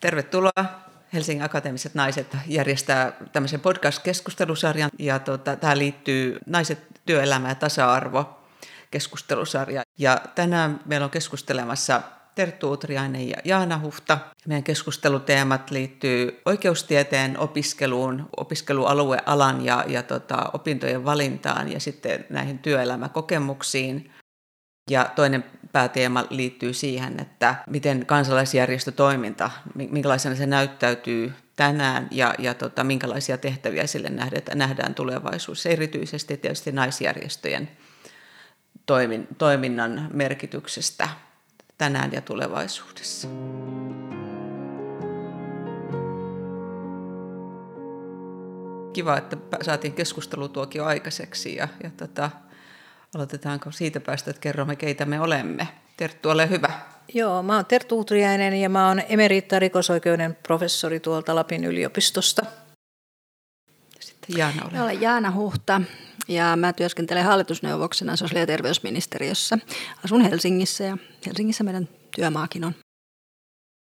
Tervetuloa. Helsingin Akateemiset naiset järjestää tämmöisen podcast-keskustelusarjan ja tota, tämä liittyy naiset, työelämä ja tasa-arvo keskustelusarja. Ja tänään meillä on keskustelemassa Terttu Utriainen ja Jaana Hufta. Meidän keskusteluteemat liittyy oikeustieteen opiskeluun, opiskelualuealan ja, ja tota, opintojen valintaan ja sitten näihin työelämäkokemuksiin. Ja toinen pääteema liittyy siihen, että miten kansalaisjärjestötoiminta, minkälaisena se näyttäytyy tänään ja, ja tota, minkälaisia tehtäviä sille nähdään, nähdään tulevaisuudessa, erityisesti tietysti naisjärjestöjen toimin, toiminnan merkityksestä tänään ja tulevaisuudessa. Kiva, että saatiin keskustelutuokio aikaiseksi ja, ja tota, aloitetaanko siitä päästä, että kerromme keitä me olemme. Terttu, ole hyvä. Joo, mä oon Terttu Utriainen ja mä oon emeritta rikosoikeuden professori tuolta Lapin yliopistosta. Sitten Jaana, ole. Olen Jaana Huhta ja mä työskentelen hallitusneuvoksena sosiaali- ja terveysministeriössä. Asun Helsingissä ja Helsingissä meidän työmaakin on.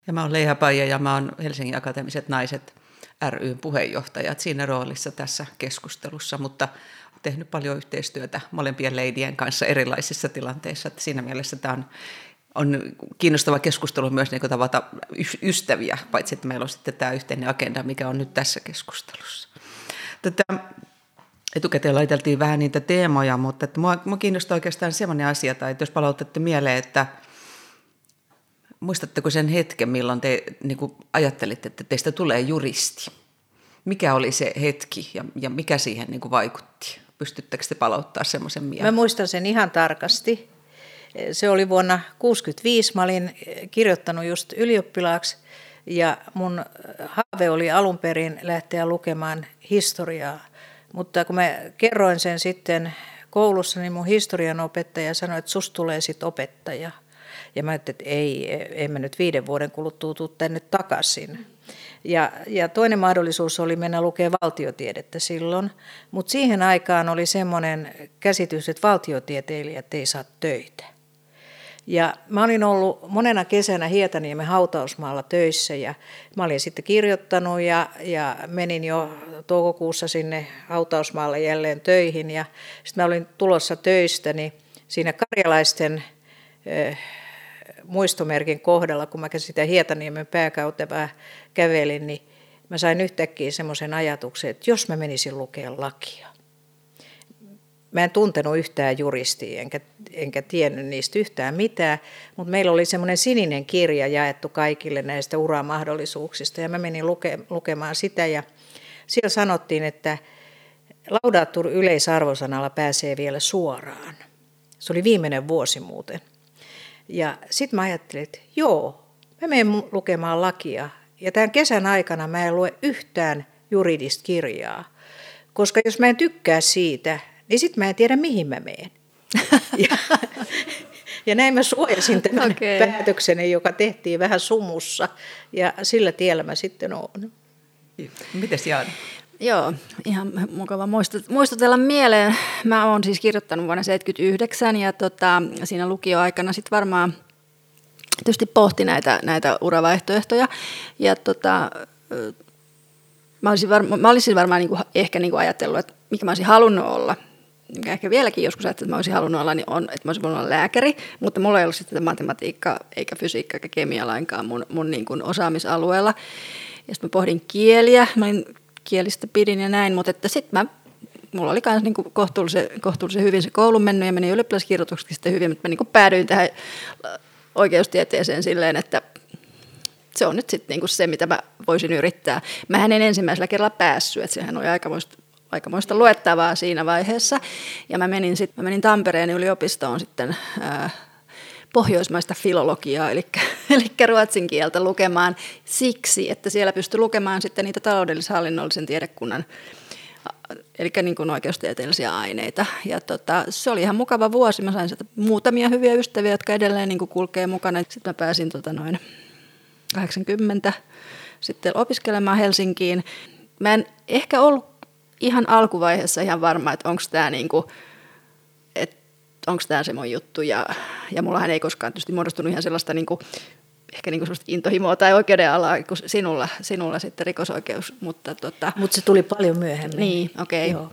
Ja mä oon Leija Paija ja mä oon Helsingin Akatemiset naiset ryn puheenjohtajat siinä roolissa tässä keskustelussa, mutta tehnyt paljon yhteistyötä molempien leidien kanssa erilaisissa tilanteissa. Että siinä mielessä tämä on, on kiinnostava keskustelu myös niin tavata ystäviä, paitsi että meillä on sitten tämä yhteinen agenda, mikä on nyt tässä keskustelussa. Tätä etukäteen laiteltiin vähän niitä teemoja, mutta että mua, mua kiinnostaa oikeastaan sellainen asia, tai että jos palautatte mieleen, että muistatteko sen hetken, milloin te niin kuin ajattelitte, että teistä tulee juristi? Mikä oli se hetki ja, ja mikä siihen niin kuin vaikutti? Pystyttekö te palauttaa semmoisen mieleen? Mä muistan sen ihan tarkasti. Se oli vuonna 1965. Mä olin kirjoittanut just ylioppilaaksi ja mun haave oli alun perin lähteä lukemaan historiaa. Mutta kun mä kerroin sen sitten koulussa, niin mun historian opettaja sanoi, että susta tulee sitten opettaja. Ja mä ajattelin, että ei, en mä nyt viiden vuoden kuluttua tänne takaisin. Ja, ja toinen mahdollisuus oli mennä lukemaan valtiotiedettä silloin, mutta siihen aikaan oli semmoinen käsitys, että valtiotieteilijät ei saa töitä. Ja mä olin ollut monena kesänä Hietaniemen hautausmaalla töissä ja mä olin sitten kirjoittanut ja, ja menin jo toukokuussa sinne hautausmaalle jälleen töihin ja sitten mä olin tulossa töistä, niin siinä karjalaisten muistomerkin kohdalla, kun mä sitä Hietaniemen pääkautevää kävelin, niin mä sain yhtäkkiä semmoisen ajatuksen, että jos mä menisin lukea lakia. Mä en tuntenut yhtään juristia, enkä, enkä tiennyt niistä yhtään mitään, mutta meillä oli semmoinen sininen kirja jaettu kaikille näistä uramahdollisuuksista, ja mä menin luke, lukemaan sitä, ja siellä sanottiin, että laudaattur yleisarvosanalla pääsee vielä suoraan. Se oli viimeinen vuosi muuten. Ja sitten mä ajattelin, että joo, mä menen lukemaan lakia. Ja tämän kesän aikana mä en lue yhtään juridista kirjaa. Koska jos mä en tykkää siitä, niin sitten mä en tiedä mihin mä menen. ja, ja näin mä suojasin tämän okay. päätökseni, joka tehtiin vähän sumussa. Ja sillä tiellä mä sitten olen. Miten Jaana? Joo, ihan mukava muistutella mieleen. Mä oon siis kirjoittanut vuonna 1979 ja tota, siinä lukioaikana sitten varmaan tietysti pohti näitä, näitä uravaihtoehtoja. Ja tota, mä olisin, varma, mä olisin varmaan niin kuin, ehkä niin kuin ajatellut, että mikä mä olisin halunnut olla. Ehkä vieläkin joskus ajattelin, että mä olisin halunnut olla, niin on, että mä olisin voinut olla lääkäri, mutta mulla ei ollut sitten matematiikka eikä fysiikka eikä kemia lainkaan mun, mun niin kuin osaamisalueella. Ja sitten mä pohdin kieliä. Mä olin kielistä pidin ja näin, mutta että sitten mä mulla oli myös niin kohtuullisen, kohtuullisen hyvin se koulun mennyt ja meni ylioppilaskirjoituksetkin sitten hyvin, mutta mä niin päädyin tähän oikeustieteeseen silleen, että se on nyt sitten niin se, mitä mä voisin yrittää. Mä en ensimmäisellä kerralla päässyt, että sehän oli aikamoista, aikamoista luettavaa siinä vaiheessa. Ja mä menin, sit, mä menin Tampereen yliopistoon sitten ää, pohjoismaista filologiaa, eli, eli ruotsin kieltä lukemaan siksi, että siellä pystyi lukemaan sitten niitä taloudellis-hallinnollisen tiedekunnan eli niin kuin oikeustieteellisiä aineita. Ja tota, se oli ihan mukava vuosi. Mä sain sieltä muutamia hyviä ystäviä, jotka edelleen niin kuin kulkee mukana. Sitten mä pääsin tota noin 80 sitten opiskelemaan Helsinkiin. Mä en ehkä ollut ihan alkuvaiheessa ihan varma, että onko tämä niin kuin, onko tämä se mun juttu. Ja, ja mullahan ei koskaan tietysti muodostunut ihan sellaista niin kuin ehkä niin kuin intohimoa tai oikeudenalaa kuin sinulla, sinulla sitten rikosoikeus. Mutta tota... Mut se tuli paljon myöhemmin. Niin, okei. Okay. Joo.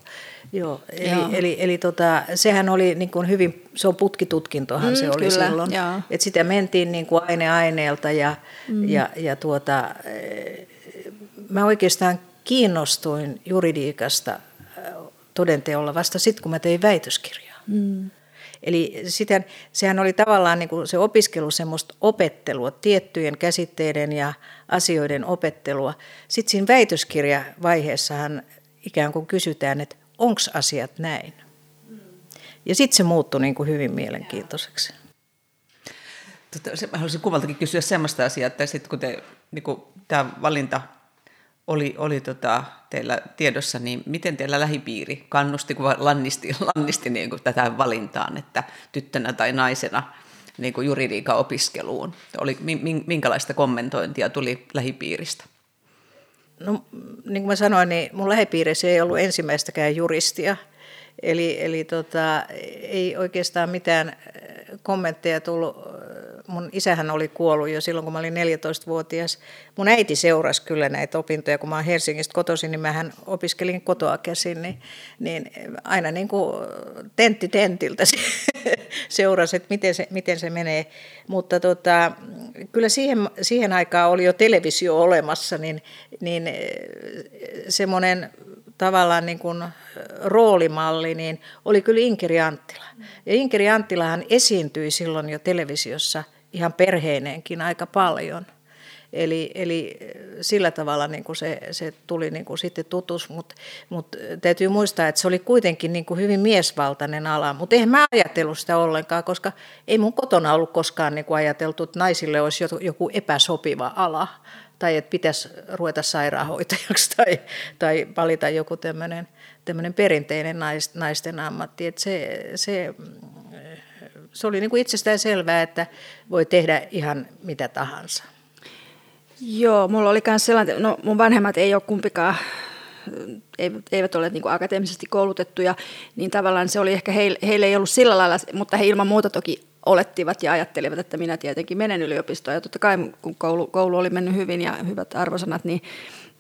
Joo, eli, Joo. eli, eli tota, sehän oli niin kuin hyvin, se on putkitutkintohan mm, se oli kyllä, silloin. että sitä mentiin niin kuin aine aineelta ja, mm. ja, ja tuota, eh, mä oikeastaan kiinnostuin juridiikasta eh, todenteolla vasta sitten, kun mä tein väitöskirjaa. Mm. Eli sitä, sehän oli tavallaan niin kuin se opiskelu semmoista opettelua, tiettyjen käsitteiden ja asioiden opettelua. Sitten siinä väitöskirjavaiheessahan ikään kuin kysytään, että onko asiat näin. Ja sitten se muuttui niin kuin hyvin mielenkiintoiseksi. Tota, mä haluaisin kuvaltakin kysyä sellaista asiaa, että sitten kun te, niin kuin, tämä valinta oli, oli tota, teillä tiedossa, niin miten teillä lähipiiri kannusti, kun lannisti, lannisti niin kuin tätä valintaan, että tyttönä tai naisena niin kuin juridiikan opiskeluun? Oli, minkälaista kommentointia tuli lähipiiristä? No, niin kuin mä sanoin, niin mun lähipiirissä ei ollut ensimmäistäkään juristia. Eli, eli tota, ei oikeastaan mitään kommentteja tullut mun isähän oli kuollut jo silloin, kun mä olin 14-vuotias. Mun äiti seurasi kyllä näitä opintoja, kun mä oon Helsingistä kotoisin, niin mähän opiskelin kotoa käsin, niin, niin aina niin kuin tentti tentiltä seurasi, että miten se, miten se menee. Mutta tota, kyllä siihen, siihen aikaan oli jo televisio olemassa, niin, niin semmoinen tavallaan niin kuin roolimalli, niin oli kyllä Inkeri Anttila. Ja Inkeri Anttilahan esiintyi silloin jo televisiossa ihan perheineenkin aika paljon. Eli, eli sillä tavalla niin kuin se, se tuli niin kuin sitten tutus, mutta mut täytyy muistaa, että se oli kuitenkin niin kuin hyvin miesvaltainen ala. Mutta eihän mä ajatellut sitä ollenkaan, koska ei mun kotona ollut koskaan niin kuin ajateltu, että naisille olisi joku epäsopiva ala tai että pitäisi ruveta sairaanhoitajaksi tai, tai valita joku tämmöinen perinteinen naisten ammatti. Että se, se, se oli niin kuin itsestään selvää, että voi tehdä ihan mitä tahansa. Joo, mulla oli myös sellainen, no mun vanhemmat ei ole kumpikaan eivät ole niin akateemisesti koulutettuja, niin tavallaan se oli ehkä heille, heille ei ollut sillä lailla, mutta he ilman muuta toki olettivat ja ajattelivat, että minä tietenkin menen yliopistoon. Ja totta kai kun koulu, koulu oli mennyt hyvin ja hyvät arvosanat, niin,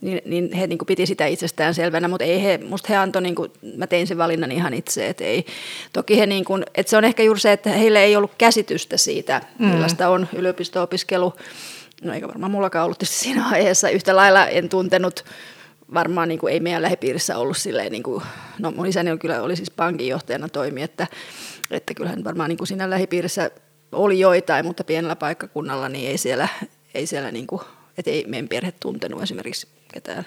niin, niin he niin kuin piti sitä itsestään selvänä, mutta ei he, musta he antoi, niin kuin, mä tein sen valinnan ihan itse, että ei, toki he niin kuin, että se on ehkä juuri se, että heille ei ollut käsitystä siitä, mm. millaista on yliopisto-opiskelu, no eikä varmaan mullakaan ollut siinä aiheessa yhtä lailla, en tuntenut varmaan niin kuin ei meidän lähipiirissä ollut silleen, niin kuin, no mun isäni on kyllä oli siis pankinjohtajana toimi, että, että kyllähän varmaan niin kuin siinä lähipiirissä oli joitain, mutta pienellä paikkakunnalla niin ei siellä, ei siellä niin kuin, että ei meidän perhe tuntenut esimerkiksi ketään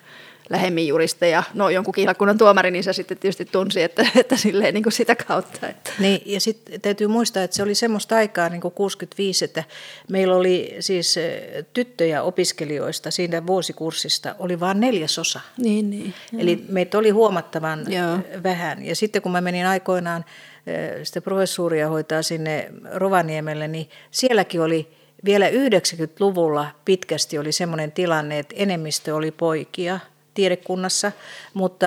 lähemmin juristeja. No jonkun kihlakunnan tuomari, niin se sitten tietysti tunsi, että, että silleen niin kuin sitä kautta. Että. Niin, ja sitten täytyy muistaa, että se oli semmoista aikaa niin kuin 65, että meillä oli siis eh, tyttöjä opiskelijoista siinä vuosikurssista oli vain neljäsosa. Niin, niin. Eli meitä oli huomattavan joo. vähän. Ja sitten kun mä menin aikoinaan eh, sitä professuuria hoitaa sinne Rovaniemelle, niin sielläkin oli vielä 90-luvulla pitkästi oli semmoinen tilanne, että enemmistö oli poikia – tiedekunnassa, mutta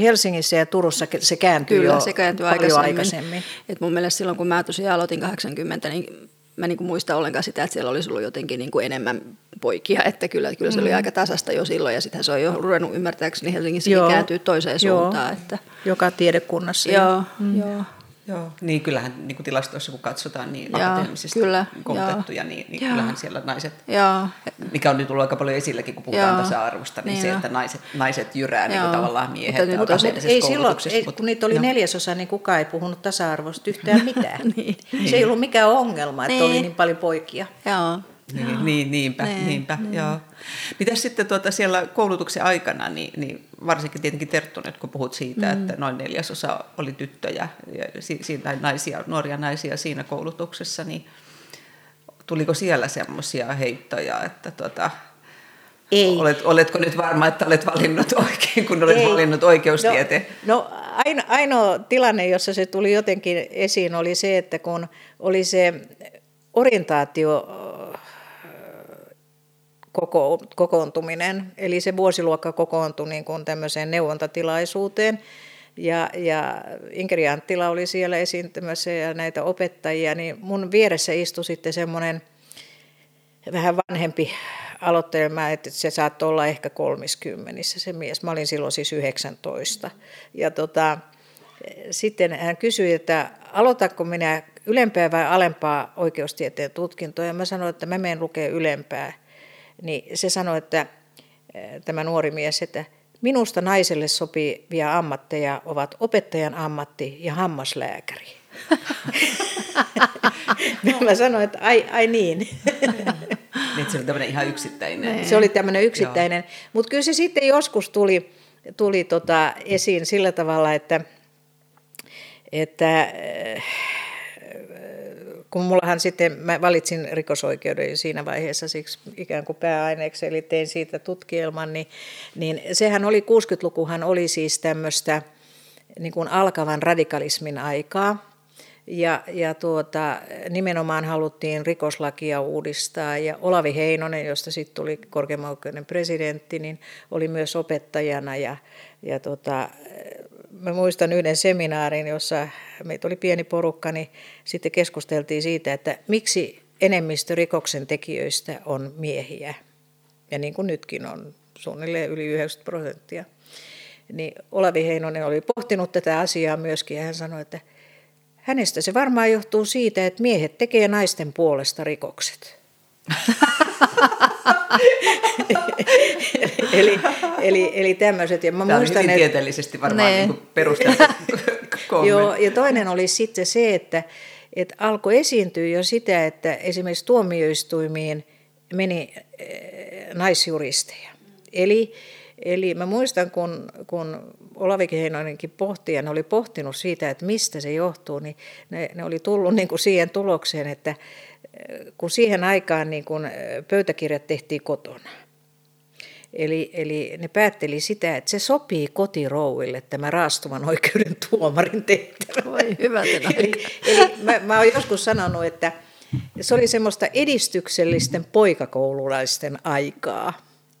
Helsingissä ja Turussa se kääntyy Kyllä, jo se kääntyy aikaisemmin. aikaisemmin. Et mun mielestä silloin, kun mä tosiaan aloitin 80, niin mä niin muista ollenkaan sitä, että siellä olisi ollut jotenkin niin kuin enemmän poikia, että kyllä, kyllä se mm. oli aika tasasta jo silloin, ja sitten se on jo ruvennut ymmärtääkseni Helsingissä kääntyy toiseen joo. suuntaan. Että... Joka tiedekunnassa. Joo, mm. joo. Joo, niin kyllähän niin kuin tilastoissa kun katsotaan niin Jaa, akateemisista kyllä, koulutettuja, niin, niin kyllähän siellä naiset, Jaa. mikä on nyt tullut aika paljon esilläkin, kun puhutaan Jaa. tasa-arvosta, niin, niin se, että naiset, naiset jyrää niin kuin tavallaan miehet mutta akateemisessa ei silloin, ei, kun niitä oli no. neljäsosa, niin kukaan ei puhunut tasa-arvosta yhtään mitään. niin. Se ei ollut mikään ongelma, että niin. oli niin paljon poikia. Joo. Niin, niin, niinpä, niin, niinpä, niin. joo. Mitäs sitten tuota siellä koulutuksen aikana, niin, niin varsinkin tietenkin Terttu nyt, kun puhut siitä, mm. että noin neljäsosa oli tyttöjä ja siitä naisia, nuoria naisia siinä koulutuksessa, niin tuliko siellä semmoisia heittoja, että tuota, ei. Olet, oletko nyt varma, että olet valinnut oikein, kun olet Ei. valinnut oikeustieteen? No, no aino, ainoa tilanne, jossa se tuli jotenkin esiin, oli se, että kun oli se orientaatio koko, kokoontuminen. Eli se vuosiluokka kokoontui niin kuin tämmöiseen neuvontatilaisuuteen. Ja, ja Inkeri Anttila oli siellä esiintymässä ja näitä opettajia, niin mun vieressä istui sitten semmoinen vähän vanhempi aloittelemaan, että se saattoi olla ehkä kolmiskymenissä se mies. Mä olin silloin siis 19. Ja tota, sitten hän kysyi, että aloitatko minä ylempää vai alempaa oikeustieteen tutkintoa. Ja mä sanoin, että mä menen lukea ylempää. Niin se sanoi, että tämä nuori mies, että minusta naiselle sopivia ammatteja ovat opettajan ammatti ja hammaslääkäri. mä sanoin, että ai, ai niin. niin se oli tämmöinen ihan yksittäinen. Se oli tämmöinen yksittäinen. Mutta kyllä se sitten joskus tuli, tuli tota esiin sillä tavalla, että, että kun mullahan sitten, mä valitsin rikosoikeuden siinä vaiheessa siksi ikään kuin pääaineeksi, eli tein siitä tutkielman, niin, niin sehän oli, 60-lukuhan oli siis tämmöistä niin kuin alkavan radikalismin aikaa, ja, ja tuota, nimenomaan haluttiin rikoslakia uudistaa. Ja Olavi Heinonen, josta sitten tuli korkeimman oikeuden presidentti, niin oli myös opettajana ja, ja tuota, mä muistan yhden seminaarin, jossa meitä oli pieni porukka, niin sitten keskusteltiin siitä, että miksi enemmistö rikoksen tekijöistä on miehiä. Ja niin kuin nytkin on suunnilleen yli 90 prosenttia. Niin Olavi Heinonen oli pohtinut tätä asiaa myöskin ja hän sanoi, että hänestä se varmaan johtuu siitä, että miehet tekee naisten puolesta rikokset. eli, eli, eli tämmöiset. Ja mä Tämä muistan, on hyvin tieteellisesti varmaan niin perusteltu Joo, ja toinen oli sitten se, että, että alkoi esiintyä jo sitä, että esimerkiksi tuomioistuimiin meni eh, naisjuristeja. Eli, eli mä muistan, kun, kun Olavi Heinoinenkin pohti ja ne oli pohtinut siitä, että mistä se johtuu, niin ne, ne oli tullut niin kuin siihen tulokseen, että kun siihen aikaan niin kuin eh, pöytäkirjat tehtiin kotona – Eli, eli ne päätteli sitä, että se sopii kotirouville tämä raastuvan oikeuden tuomarin tehtävä. Voi hyvä eli, eli mä, mä olen joskus sanonut, että se oli semmoista edistyksellisten poikakoululaisten aikaa.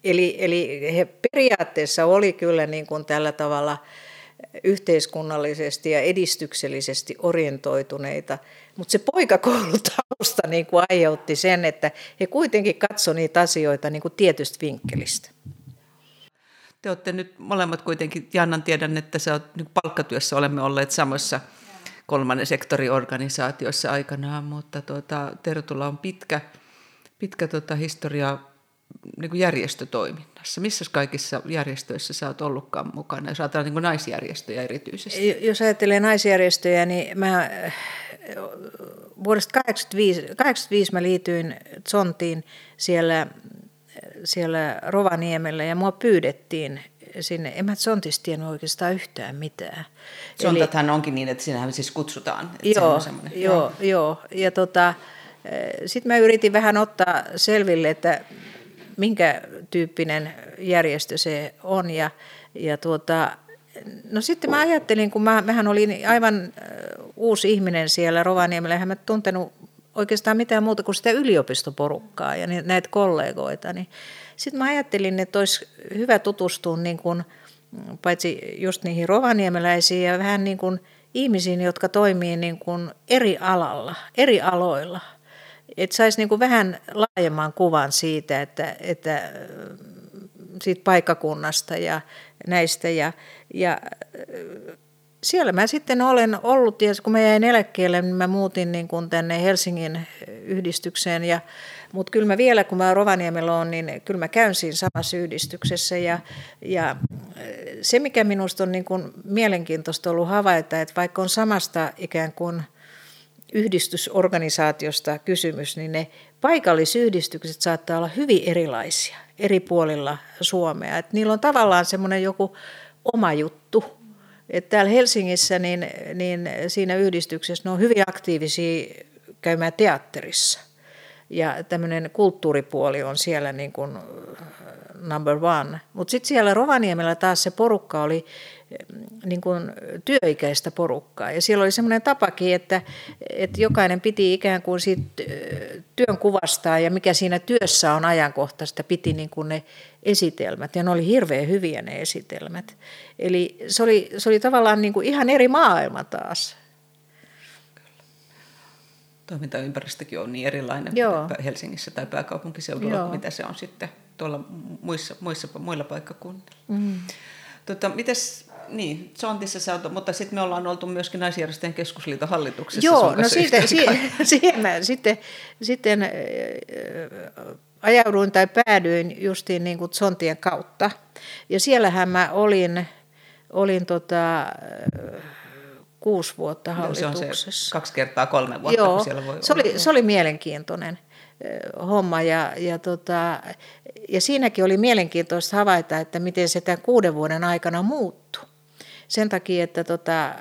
Eli, eli he periaatteessa oli kyllä niin kuin tällä tavalla yhteiskunnallisesti ja edistyksellisesti orientoituneita, mutta se poikakoulutausta niin kuin aiheutti sen, että he kuitenkin katsoivat niitä asioita niin kuin tietystä vinkkelistä. Te olette nyt molemmat kuitenkin, Jannan tiedän, että sä oot, niin palkkatyössä olemme olleet samassa kolmannen sektoriorganisaatioissa aikanaan, mutta tuota, Tertulla on pitkä, pitkä tuota, historia niin kuin järjestötoiminnassa. Missä kaikissa järjestöissä sä oot ollutkaan mukana, jos ajatellaan niin naisjärjestöjä erityisesti? Jos ajattelee naisjärjestöjä, niin mä vuodesta 1985 mä liityin Zontiin siellä, siellä Rovaniemellä ja mua pyydettiin sinne. En mä Zontista tiennyt oikeastaan yhtään mitään. Zontathan Eli, onkin niin, että sinähän siis kutsutaan. Että joo, joo, joo, joo. Ja tota, sitten mä yritin vähän ottaa selville, että minkä tyyppinen järjestö se on. Ja, ja tuota, no sitten mä ajattelin, kun mä, mähän olin aivan uusi ihminen siellä Rovaniemellä, eihän mä tuntenut oikeastaan mitään muuta kuin sitä yliopistoporukkaa ja näitä kollegoita, niin sitten mä ajattelin, että olisi hyvä tutustua niin kuin, paitsi just niihin rovaniemeläisiin ja vähän niin kuin ihmisiin, jotka toimii niin kuin eri alalla, eri aloilla. Että saisi niin vähän laajemman kuvan siitä, että, että siitä paikkakunnasta ja näistä. Ja, ja siellä mä sitten olen ollut, ja kun mä jäin eläkkeelle, niin mä muutin niin kuin tänne Helsingin yhdistykseen. Ja, mutta kyllä mä vielä, kun mä Rovaniemellä olen, niin kyllä mä käyn siinä samassa yhdistyksessä. Ja, ja se, mikä minusta on niin kuin mielenkiintoista ollut havaita, että vaikka on samasta ikään kuin yhdistysorganisaatiosta kysymys, niin ne paikallisyhdistykset saattaa olla hyvin erilaisia eri puolilla Suomea. Että niillä on tavallaan semmoinen joku oma juttu, että täällä Helsingissä niin, niin siinä yhdistyksessä ne on hyvin aktiivisia käymään teatterissa. Ja tämmöinen kulttuuripuoli on siellä niin kuin number one. Mutta sitten siellä Rovaniemellä taas se porukka oli niin kuin työikäistä porukkaa. Ja siellä oli semmoinen tapakin, että, että jokainen piti ikään kuin siitä työn kuvastaa ja mikä siinä työssä on ajankohtaista, piti niin kuin ne esitelmät. Ja ne oli hirveän hyviä ne esitelmät. Eli se oli, se oli tavallaan niin kuin ihan eri maailma taas. toimintaympäristökin on niin erilainen Joo. Helsingissä tai pääkaupunkiseudulla, Joo. mitä se on sitten tuolla muissa, muissa, muilla paikkakunnilla. Mm. Tota, mites, niin, Sontissa sä oot, mutta sitten me ollaan oltu myöskin naisjärjestöjen keskusliiton hallituksessa. Joo, no siitä, siihen, siihen mä sitten, sitten äh, ajauduin tai päädyin justiin niin kuin Sontien kautta. Ja siellähän mä olin, olin tota, kuusi vuotta hallituksessa. No, se on se kaksi kertaa kolme vuotta, Joo, kun siellä voi se oli, se oli mielenkiintoinen homma ja, ja, tota, ja siinäkin oli mielenkiintoista havaita, että miten se tämän kuuden vuoden aikana muuttui. Sen takia, että tota,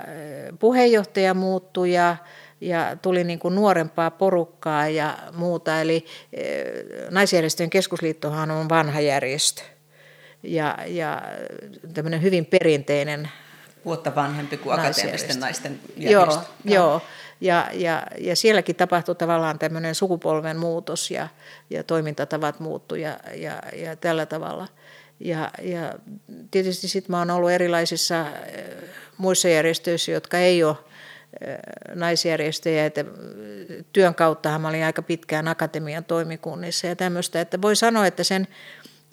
puheenjohtaja muuttui ja, ja tuli niin kuin nuorempaa porukkaa ja muuta. Eli naisjärjestöjen keskusliittohan on vanha järjestö ja, ja tämmöinen hyvin perinteinen Vuotta vanhempi kuin akateemisten naisten järjestö. Joo, joo. Ja, ja, ja sielläkin tapahtui tavallaan tämmöinen sukupolven muutos ja, ja toimintatavat muuttu ja, ja, ja tällä tavalla. Ja, ja tietysti sitten mä oon ollut erilaisissa muissa järjestöissä, jotka ei ole naisjärjestöjä, että työn kauttahan mä olin aika pitkään akatemian toimikunnissa ja tämmöistä, että voi sanoa, että sen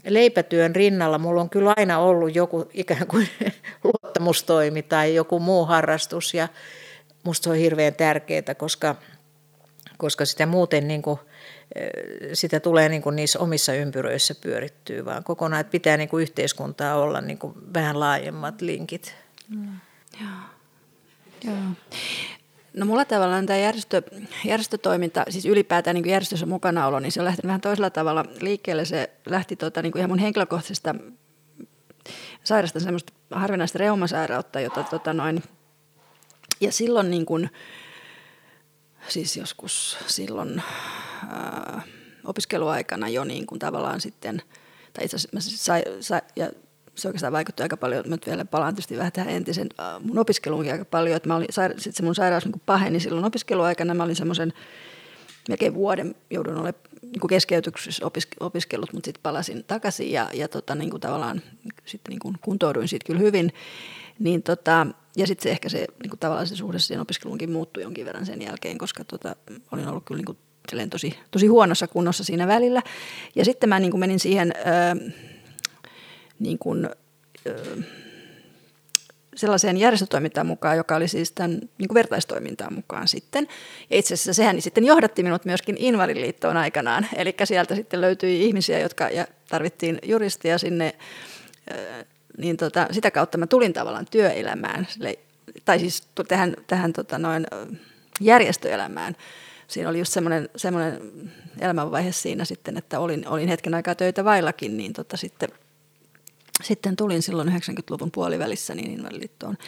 leipätyön rinnalla mulla on kyllä aina ollut joku ikään kuin luottamustoimi tai joku muu harrastus. Ja musta se on hirveän tärkeää, koska, koska sitä muuten niin kuin, sitä tulee niin kuin niissä omissa ympyröissä pyörittyä, vaan kokonaan, että pitää niin kuin yhteiskuntaa olla niin kuin vähän laajemmat linkit. Mm. Joo. No mulla tavallaan tämä järjestö, järjestötoiminta, siis ylipäätään niin järjestössä mukanaolo, niin se on lähtenyt vähän toisella tavalla liikkeelle. Se lähti tota, niin kuin ihan mun henkilökohtaisesta sairasta semmoista harvinaista reumasairautta, jota tota noin, ja silloin niin kuin, siis joskus silloin ää, opiskeluaikana jo niin kuin tavallaan sitten, tai itse asiassa siis sai, sai, ja se oikeastaan vaikutti aika paljon, mä vielä palaan tietysti vähän tähän entisen mun opiskeluunkin aika paljon, että mä olin, sit se mun sairaus niin paheni silloin opiskeluaikana, mä olin semmoisen melkein vuoden joudun olemaan niin keskeytyksessä opiskellut, mutta sitten palasin takaisin ja, ja tota, niin kuin tavallaan sitten niin kuin kuntouduin siitä kyllä hyvin. Niin tota, ja sitten se ehkä se niin kuin tavallaan se suhde siihen opiskeluunkin muuttui jonkin verran sen jälkeen, koska tota, olin ollut kyllä niin kuin tosi, tosi huonossa kunnossa siinä välillä. Ja sitten mä niin kuin menin siihen... Öö, niin kuin, sellaiseen järjestötoimintaan mukaan, joka oli siis tämän niin kuin vertaistoimintaan mukaan sitten. Ja itse asiassa sehän sitten johdatti minut myöskin Invalidiliittoon aikanaan. Eli sieltä sitten löytyi ihmisiä, jotka ja tarvittiin juristia sinne, niin tota, sitä kautta mä tulin tavallaan työelämään, sille, tai siis tähän, tähän tota noin, järjestöelämään. Siinä oli just semmoinen, semmoinen elämänvaihe siinä sitten, että olin, olin hetken aikaa töitä vaillakin, niin tota sitten – sitten tulin silloin 90-luvun puolivälissä niin Invalidiliittoon.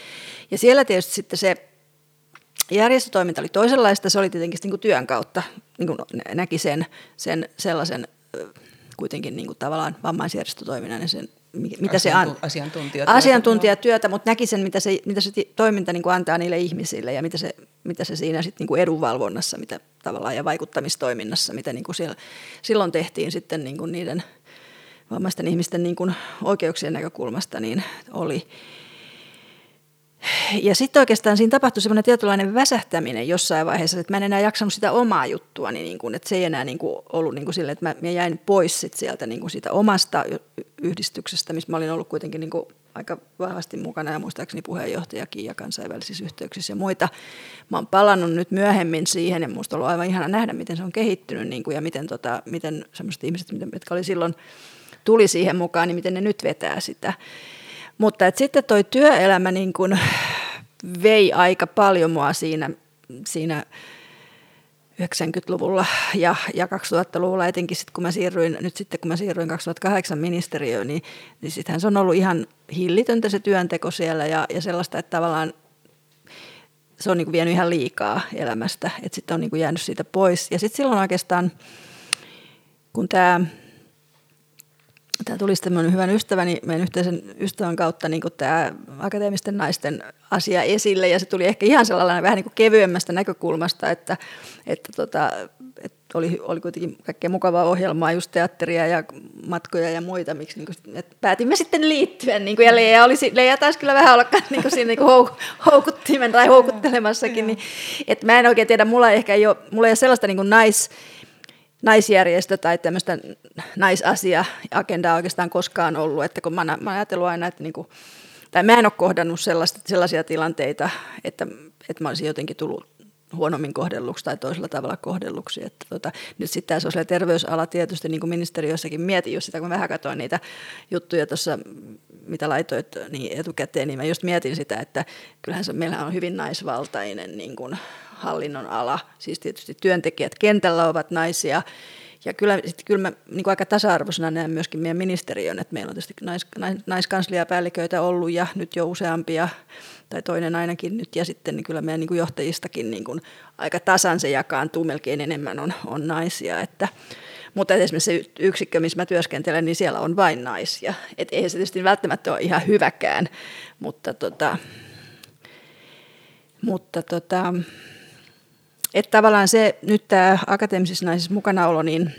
Ja siellä tietysti sitten se järjestötoiminta oli toisenlaista, se oli tietenkin niin kuin työn kautta, niin kuin näki sen, sen sellaisen kuitenkin niin kuin tavallaan vammaisjärjestötoiminnan ja sen mitä se an... asiantuntijatyötä. asiantuntijatyötä, mutta näki sen, mitä se, mitä se toiminta niin kuin antaa niille ihmisille ja mitä se, mitä se siinä sitten niin kuin edunvalvonnassa mitä tavallaan, ja vaikuttamistoiminnassa, mitä niin kuin siellä, silloin tehtiin sitten niin kuin niiden – vammaisten ihmisten niin kuin oikeuksien näkökulmasta niin oli. Ja sitten oikeastaan siinä tapahtui semmoinen tietynlainen väsähtäminen jossain vaiheessa, että mä en enää jaksanut sitä omaa juttua, niin, kuin, että se ei enää niin kuin ollut niin kuin sille, että mä, mä jäin pois sit sieltä niin kuin siitä omasta yhdistyksestä, missä mä olin ollut kuitenkin niin kuin aika vahvasti mukana ja muistaakseni puheenjohtajakin ja kansainvälisissä yhteyksissä ja muita. Mä oon palannut nyt myöhemmin siihen ja musta on ollut aivan ihana nähdä, miten se on kehittynyt niin kuin, ja miten, tota, miten sellaiset ihmiset, jotka oli silloin tuli siihen mukaan, niin miten ne nyt vetää sitä. Mutta et sitten toi työelämä niin kun vei aika paljon mua siinä, siinä 90-luvulla ja, ja 2000-luvulla etenkin sitten kun mä siirryin, nyt sitten kun mä siirryin 2008 ministeriöön, niin, niin sittenhän se on ollut ihan hillitöntä se työnteko siellä ja, ja sellaista, että tavallaan se on niin kuin vienyt ihan liikaa elämästä, että sitten on niin kuin jäänyt siitä pois. Ja sitten silloin oikeastaan, kun tämä tämä tuli sitten hyvän ystäväni, meidän yhteisen ystävän kautta niin tämä akateemisten naisten asia esille, ja se tuli ehkä ihan sellainen vähän niin kuin kevyemmästä näkökulmasta, että, että, tota, että oli, oli kuitenkin kaikkea mukavaa ohjelmaa, just teatteria ja matkoja ja muita, miksi niin kuin, että päätimme sitten liittyä, niin kuin, ja Leija, olisi, Leija taisi kyllä vähän olla niin kuin siinä niin kuin houkuttimen tai houkuttelemassakin, niin, että mä en oikein tiedä, mulla ei ehkä ei ole, mulla ei ole sellaista niin kuin nais, naisjärjestö tai tämmöistä naisasia-agendaa oikeastaan koskaan ollut, että kun mä, mä ajatellut aina, että niin kuin, tai mä en ole kohdannut sellaista, sellaisia tilanteita, että, että mä olisin jotenkin tullut huonommin kohdelluksi tai toisella tavalla kohdelluksi. Että tota, nyt sitten tämä sosiaali- ja terveysala tietysti, niin kuin ministeriössäkin mietin just sitä, kun vähän katsoin niitä juttuja tuossa, mitä laitoit niin etukäteen, niin mä just mietin sitä, että kyllähän se, meillä on hyvin naisvaltainen niin kuin hallinnon ala. Siis tietysti työntekijät kentällä ovat naisia, ja kyllä, sit, kyllä mä niin aika tasa-arvoisena näen myöskin meidän ministeriön, että meillä on tietysti nais, nais, naiskansliapäälliköitä ollut ja nyt jo useampia, tai toinen ainakin nyt, ja sitten niin kyllä meidän niin johtajistakin niin kuin aika tasan se jakaantuu, melkein enemmän on, on naisia, että mutta esimerkiksi se yksikkö, missä mä työskentelen, niin siellä on vain naisia. Et ei se tietysti välttämättä ole ihan hyväkään, mutta, tota, mutta tota, että tavallaan se nyt tämä akateemisissa naisissa mukanaolo, niin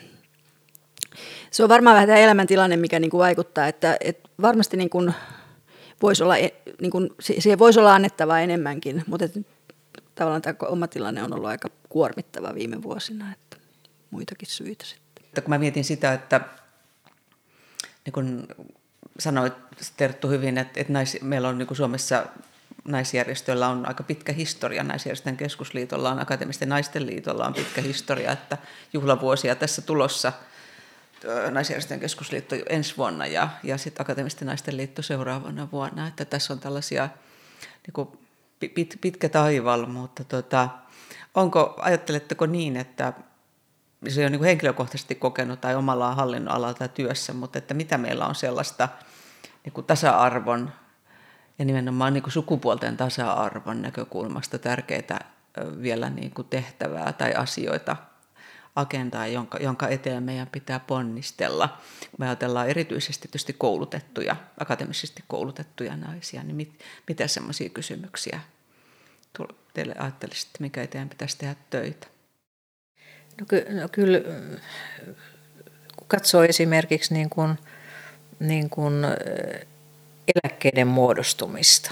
se on varmaan vähän tämä elämäntilanne, mikä niin kuin vaikuttaa, että, että varmasti niin kuin voisi olla, e, niin kuin, siihen voisi olla annettavaa enemmänkin, mutta että tavallaan tämä oma tilanne on ollut aika kuormittava viime vuosina, että muitakin syitä sitten. Kun mä mietin sitä, että niin kuin sanoit Terttu hyvin, että, että nais, meillä on niin Suomessa naisjärjestöillä on aika pitkä historia. Naisjärjestön keskusliitolla on, Akateemisten naisten liitolla on pitkä historia, että juhlavuosia tässä tulossa naisjärjestön keskusliitto ensi vuonna ja, ja sitten Akateemisten naisten liitto seuraavana vuonna. Että tässä on tällaisia niin kuin pit, pitkä taival, mutta tota, onko, ajatteletteko niin, että se on niin henkilökohtaisesti kokenut tai omalla hallinnon alalta työssä, mutta että mitä meillä on sellaista niin kuin tasa-arvon ja nimenomaan niin kuin sukupuolten tasa-arvon näkökulmasta tärkeitä vielä niin kuin tehtävää tai asioita, agendaa, jonka, jonka eteen meidän pitää ponnistella. Me ajatellaan erityisesti tietysti koulutettuja, akateemisesti koulutettuja naisia, niin mit, mitä semmoisia kysymyksiä teille ajattelisitte, mikä eteen pitäisi tehdä töitä? No, ky- no kyllä, kun katsoo esimerkiksi niin kuin, niin kuin eläkkeiden muodostumista.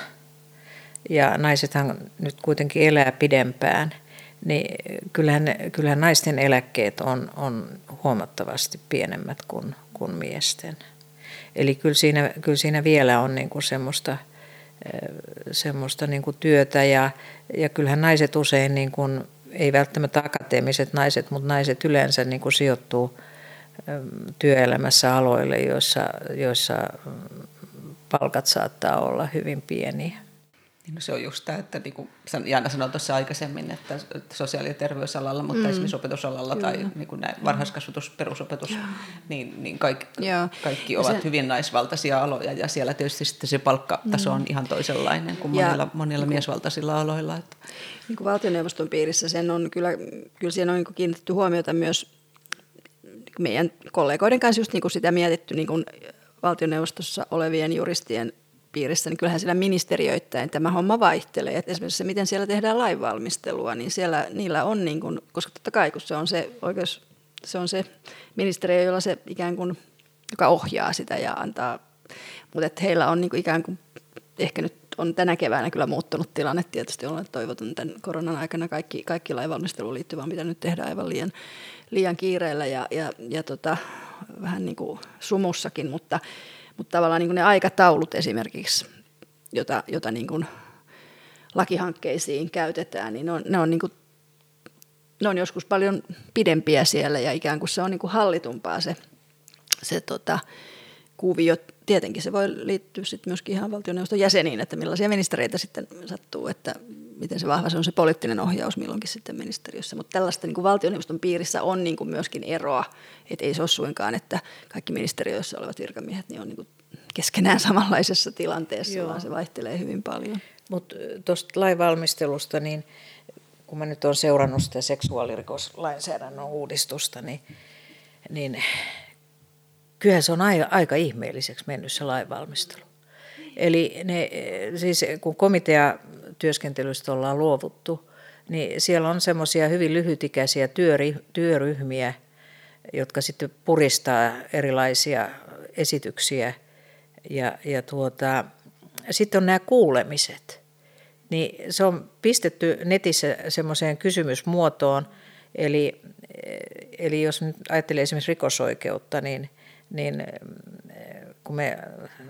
Ja naisethan nyt kuitenkin elää pidempään, niin kyllähän, kyllähän naisten eläkkeet on, on huomattavasti pienemmät kuin, kuin miesten. Eli kyllä siinä, kyllä siinä vielä on niin kuin semmoista, semmoista niin kuin työtä ja, ja kyllähän naiset usein, niin kuin, ei välttämättä akateemiset naiset, mutta naiset yleensä niin kuin sijoittuu työelämässä aloille, joissa, joissa palkat saattaa olla hyvin pieniä. Niin no se on just tämä, että niin kuin Jaana sanoi tuossa aikaisemmin, että sosiaali- ja terveysalalla, mutta mm. esimerkiksi opetusalalla Kyllä. tai niin kuin näin, varhaiskasvatus, perusopetus, Joo. niin, niin kaikki, Joo. kaikki ovat se, hyvin naisvaltaisia aloja ja siellä tietysti sitten se palkkataso mm. on ihan toisenlainen kuin ja, monilla, monilla niin miesvaltaisilla aloilla. Että. Niin kuin valtioneuvoston piirissä sen on kyllä, kyllä siihen on niin kiinnitetty huomiota myös meidän kollegoiden kanssa just niin kuin sitä mietitty niin kuin valtioneuvostossa olevien juristien piirissä, niin kyllähän siellä ministeriöittäin tämä homma vaihtelee. Et esimerkiksi se, miten siellä tehdään lainvalmistelua, niin siellä niillä on, niin kuin, koska totta kai kun se on se oikeus, se on se ministeriö, jolla se ikään kuin, joka ohjaa sitä ja antaa, mutta heillä on niin kuin ikään kuin, ehkä nyt on tänä keväänä kyllä muuttunut tilanne. Tietysti olen toivoton tämän koronan aikana kaikki, kaikki lainvalmisteluun liittyvää, mitä nyt tehdään aivan liian, liian kiireellä ja, ja, ja tota, vähän niin kuin sumussakin, mutta, mutta tavallaan niin kuin ne aikataulut esimerkiksi, jota, jota niin kuin lakihankkeisiin käytetään, niin ne on, ne on, niin kuin, ne on joskus paljon pidempiä siellä ja ikään kuin se on niin kuin hallitumpaa se, se tota, kuvio. Tietenkin se voi liittyä sitten myöskin ihan valtioneuvoston jäseniin, että millaisia ministereitä sitten sattuu, että miten se vahva se on se poliittinen ohjaus milloinkin sitten ministeriössä. Mutta tällaista niin kuin valtioneuvoston piirissä on niin kuin myöskin eroa, että ei se ole suinkaan, että kaikki ministeriöissä olevat virkamiehet niin on niin kuin keskenään samanlaisessa tilanteessa, Joo. vaan se vaihtelee hyvin paljon. Mutta tuosta lainvalmistelusta, niin kun mä nyt olen seurannut sitä seksuaalirikoslainsäädännön uudistusta, niin, niin kyllähän se on aika, aika ihmeelliseksi mennyt se lainvalmistelu. Eli ne, siis kun komiteatyöskentelystä ollaan luovuttu, niin siellä on semmoisia hyvin lyhytikäisiä työryhmiä, jotka sitten puristaa erilaisia esityksiä. Ja, ja tuota, sitten on nämä kuulemiset. Niin se on pistetty netissä semmoiseen kysymysmuotoon, eli, eli jos nyt ajattelee esimerkiksi rikosoikeutta, niin, niin kun me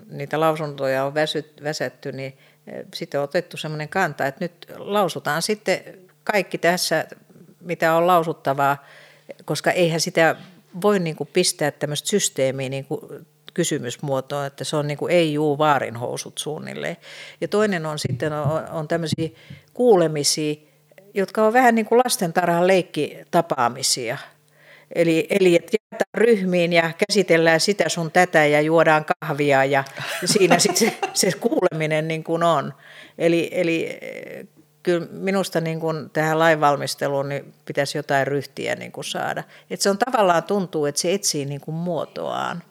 niitä lausuntoja on väsyt, väsätty, niin sitten on otettu semmoinen kanta, että nyt lausutaan sitten kaikki tässä, mitä on lausuttavaa, koska eihän sitä voi niin kuin pistää tämmöistä systeemiä niin kuin kysymysmuotoa, että se on niin kuin ei juu vaarinhousut suunnilleen. Ja toinen on sitten on, on tämmöisiä kuulemisia, jotka on vähän niin kuin lastentarhan leikkitapaamisia. Eli, eli että jaetaan ryhmiin ja käsitellään sitä sun tätä ja juodaan kahvia ja siinä sitten se, se kuuleminen niin kuin on. Eli, eli kyllä minusta niin kuin tähän lainvalmisteluun niin pitäisi jotain ryhtiä niin kuin saada. Että se on tavallaan tuntuu, että se etsii niin kuin muotoaan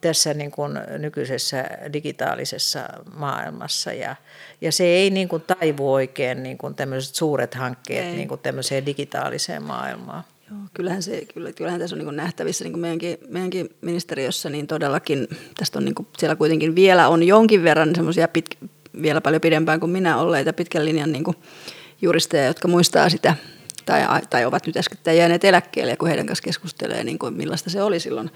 tässä niin kuin nykyisessä digitaalisessa maailmassa. Ja, ja se ei niin kuin taivu oikein niin kuin tämmöiset suuret hankkeet niin kuin tämmöiseen digitaaliseen maailmaan. Joo, kyllähän, se, kyllä, kyllähän tässä on niin nähtävissä niin meidänkin, meidänkin ministeriössä, niin todellakin tästä on niin kuin, siellä kuitenkin vielä on jonkin verran semmoisia vielä paljon pidempään kuin minä olleita pitkän linjan niin juristeja, jotka muistaa sitä tai, tai ovat nyt äsken jääneet eläkkeelle ja kun heidän kanssa keskustelee, niin kuin millaista se oli silloin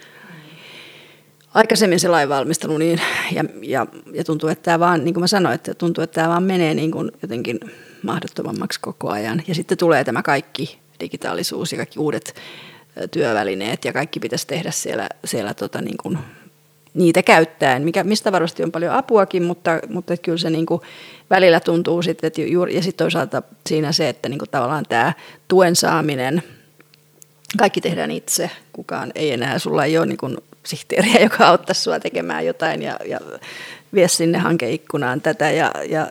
aikaisemmin se lainvalmistelu, niin, ja, ja, ja tuntuu, että tämä vaan, niin kuin mä sanoin, että tuntuu, että tämä vaan menee niin kuin jotenkin mahdottomammaksi koko ajan. Ja sitten tulee tämä kaikki digitaalisuus ja kaikki uudet työvälineet ja kaikki pitäisi tehdä siellä, siellä tota niin kuin niitä käyttäen, mikä, mistä varmasti on paljon apuakin, mutta, mutta kyllä se niin kuin välillä tuntuu sitten, että juuri, ja sitten toisaalta siinä se, että niin kuin tavallaan tämä tuen saaminen, kaikki tehdään itse, kukaan ei enää, sulla ei ole niin kuin sihteeriä, joka auttaisi sinua tekemään jotain ja, ja vie sinne hankeikkunaan tätä ja, ja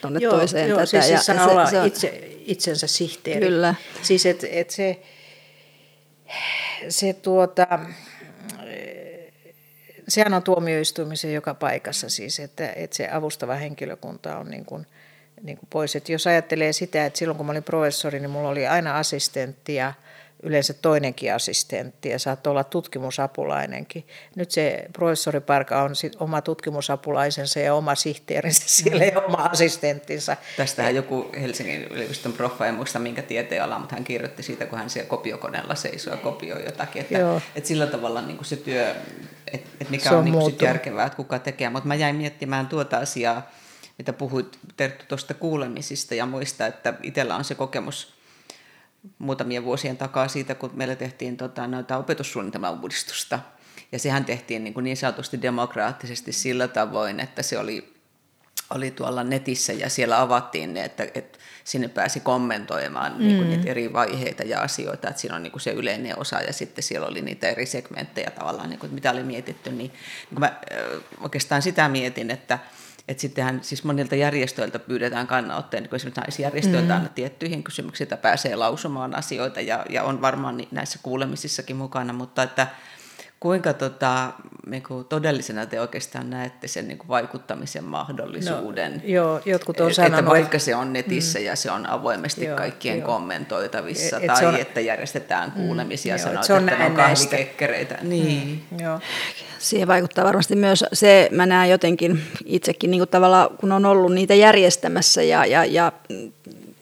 tuonne joo, toiseen joo, tätä. Siis, siis ja se, olla se on, itse, itsensä sihteeri. Kyllä. Siis et, et se, se tuota, sehän on tuomioistuimisen joka paikassa siis, että, että se avustava henkilökunta on niin kuin, niin kuin pois. Että jos ajattelee sitä, että silloin kun mä olin professori, niin mulla oli aina assistentti ja yleensä toinenkin assistentti ja saattoi olla tutkimusapulainenkin. Nyt se professoriparka on sit oma tutkimusapulaisensa ja oma sihteerinsä siellä ja oma assistenttinsa. Tästähän joku Helsingin yliopiston proffa, en muista minkä tieteen ala, mutta hän kirjoitti siitä, kun hän siellä kopiokoneella seisoo ja kopioi jotakin. Että, että sillä tavalla niin kuin se työ, että, että mikä se on, on niin sit järkevää, että kuka tekee. Mutta mä jäin miettimään tuota asiaa, mitä puhuit Terttu tuosta kuulemisista ja muista, että itsellä on se kokemus muutamien vuosien takaa siitä, kun meillä tehtiin tota, noita opetussuunnitelman uudistusta. Ja sehän tehtiin niin, kuin niin sanotusti demokraattisesti sillä tavoin, että se oli, oli tuolla netissä ja siellä avattiin ne, että, että sinne pääsi kommentoimaan mm. niin kuin niitä eri vaiheita ja asioita, että siinä on niin kuin se yleinen osa ja sitten siellä oli niitä eri segmenttejä tavallaan, niin kuin, mitä oli mietitty. Niin, niin mä oikeastaan sitä mietin, että, että sittenhän siis monilta järjestöiltä pyydetään kannanottoja, niin kuin esimerkiksi naisjärjestöiltä mm. aina tiettyihin kysymyksiin, että pääsee lausumaan asioita ja, ja on varmaan näissä kuulemisissakin mukana, mutta että kuinka tota, niin kuin todellisena te oikeastaan näette sen niin kuin vaikuttamisen mahdollisuuden? No, joo, jotkut on sanonut, että vaikka se on netissä mm, ja se on avoimesti joo, kaikkien joo. kommentoitavissa, et, et tai on, että järjestetään mm, kuulemisia, mm, sanoit, se on että on kahvikekkereitä. Niin. Mm, joo. Siihen vaikuttaa varmasti myös se, mä näen jotenkin itsekin niin kuin tavallaan, kun on ollut niitä järjestämässä ja, ja, ja